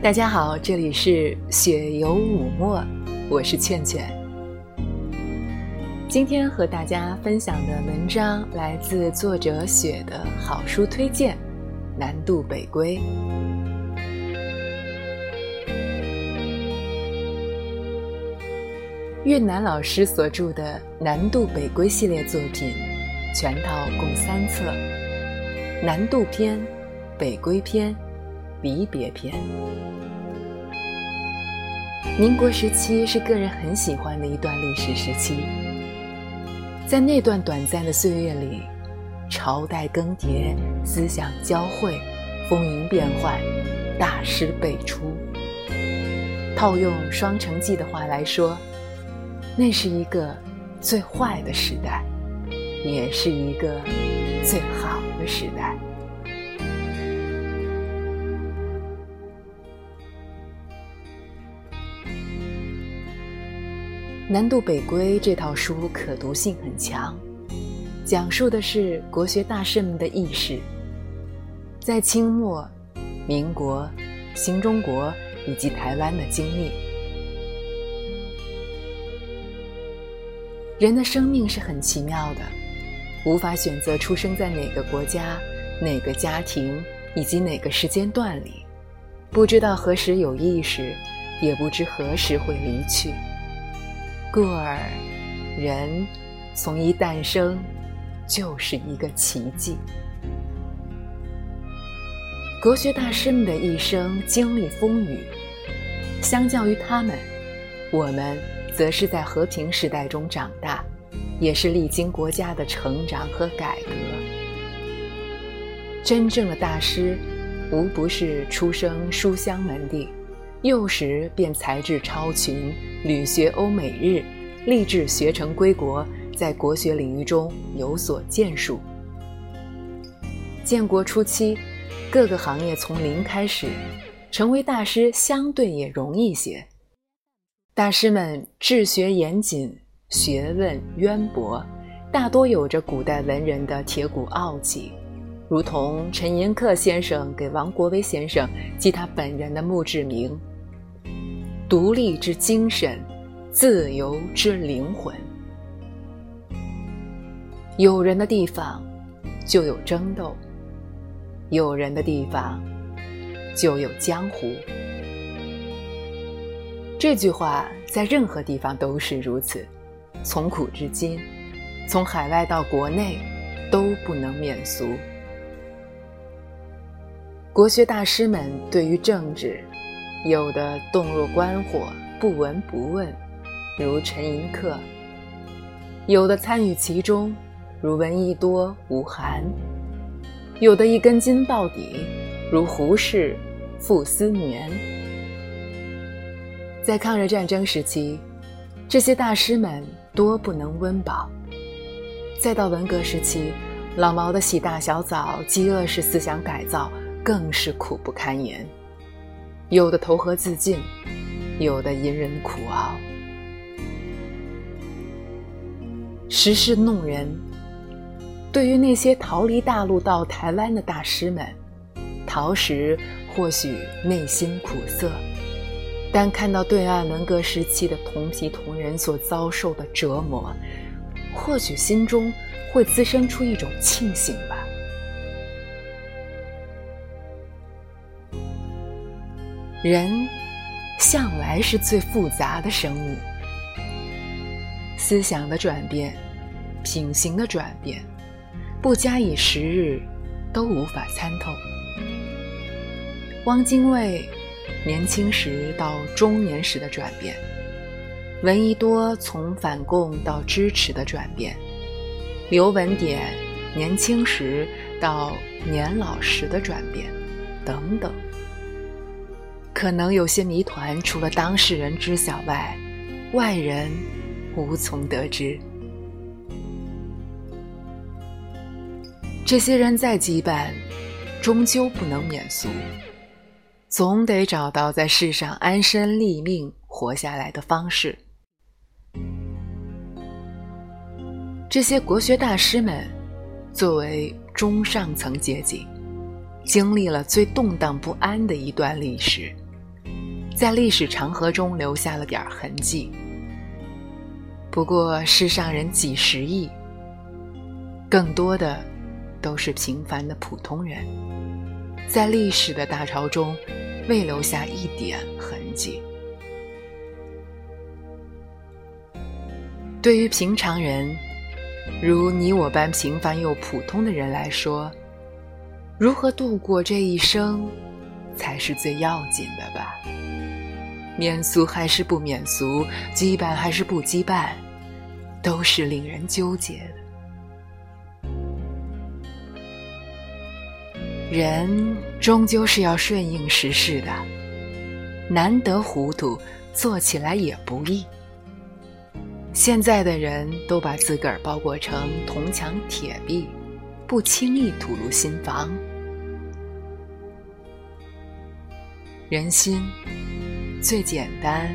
大家好，这里是雪游五墨，我是倩倩。今天和大家分享的文章来自作者雪的好书推荐，《南渡北归》。越南老师所著的《南渡北归》系列作品，全套共三册，《南渡篇》《北归篇》。离别篇。民国时期是个人很喜欢的一段历史时期，在那段短暂的岁月里，朝代更迭，思想交汇，风云变幻，大师辈出。套用《双城记》的话来说，那是一个最坏的时代，也是一个最好的时代。《南渡北归》这套书可读性很强，讲述的是国学大师们的轶事，在清末、民国、新中国以及台湾的经历。人的生命是很奇妙的，无法选择出生在哪个国家、哪个家庭以及哪个时间段里，不知道何时有意识，也不知何时会离去。故而，人从一诞生，就是一个奇迹。国学大师们的一生经历风雨，相较于他们，我们则是在和平时代中长大，也是历经国家的成长和改革。真正的大师，无不是出生书香门第。幼时便才智超群，屡学欧美日，立志学成归国，在国学领域中有所建树。建国初期，各个行业从零开始，成为大师相对也容易些。大师们治学严谨，学问渊博，大多有着古代文人的铁骨傲气，如同陈寅恪先生给王国维先生寄他本人的墓志铭。独立之精神，自由之灵魂。有人的地方，就有争斗；有人的地方，就有江湖。这句话在任何地方都是如此，从古至今，从海外到国内，都不能免俗。国学大师们对于政治。有的洞若观火，不闻不问，如陈寅恪；有的参与其中，如闻一多、吴晗；有的一根筋到底，如胡适、傅斯年。在抗日战争时期，这些大师们多不能温饱；再到文革时期，老毛的洗大小澡、饥饿式思想改造，更是苦不堪言。有的投河自尽，有的隐忍苦熬。时势弄人，对于那些逃离大陆到台湾的大师们，逃时或许内心苦涩，但看到对岸文革时期的同批同仁所遭受的折磨，或许心中会滋生出一种庆幸吧。人向来是最复杂的生物，思想的转变，品行的转变，不加以时日，都无法参透。汪精卫年轻时到中年时的转变，闻一多从反共到支持的转变，刘文典年轻时到年老时的转变，等等。可能有些谜团，除了当事人知晓外，外人无从得知。这些人再羁绊，终究不能免俗，总得找到在世上安身立命、活下来的方式。这些国学大师们，作为中上层阶级，经历了最动荡不安的一段历史。在历史长河中留下了点痕迹。不过世上人几十亿，更多的都是平凡的普通人，在历史的大潮中未留下一点痕迹。对于平常人，如你我般平凡又普通的人来说，如何度过这一生，才是最要紧的吧？免俗还是不免俗，羁绊还是不羁绊，都是令人纠结的。人终究是要顺应时势的，难得糊涂，做起来也不易。现在的人都把自个儿包裹成铜墙铁壁，不轻易吐露心房。人心最简单，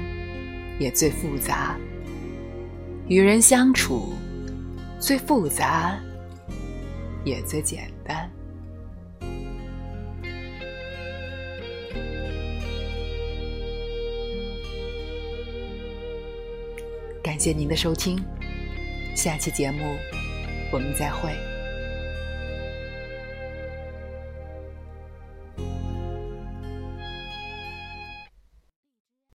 也最复杂；与人相处最复杂，也最简单。感谢您的收听，下期节目我们再会。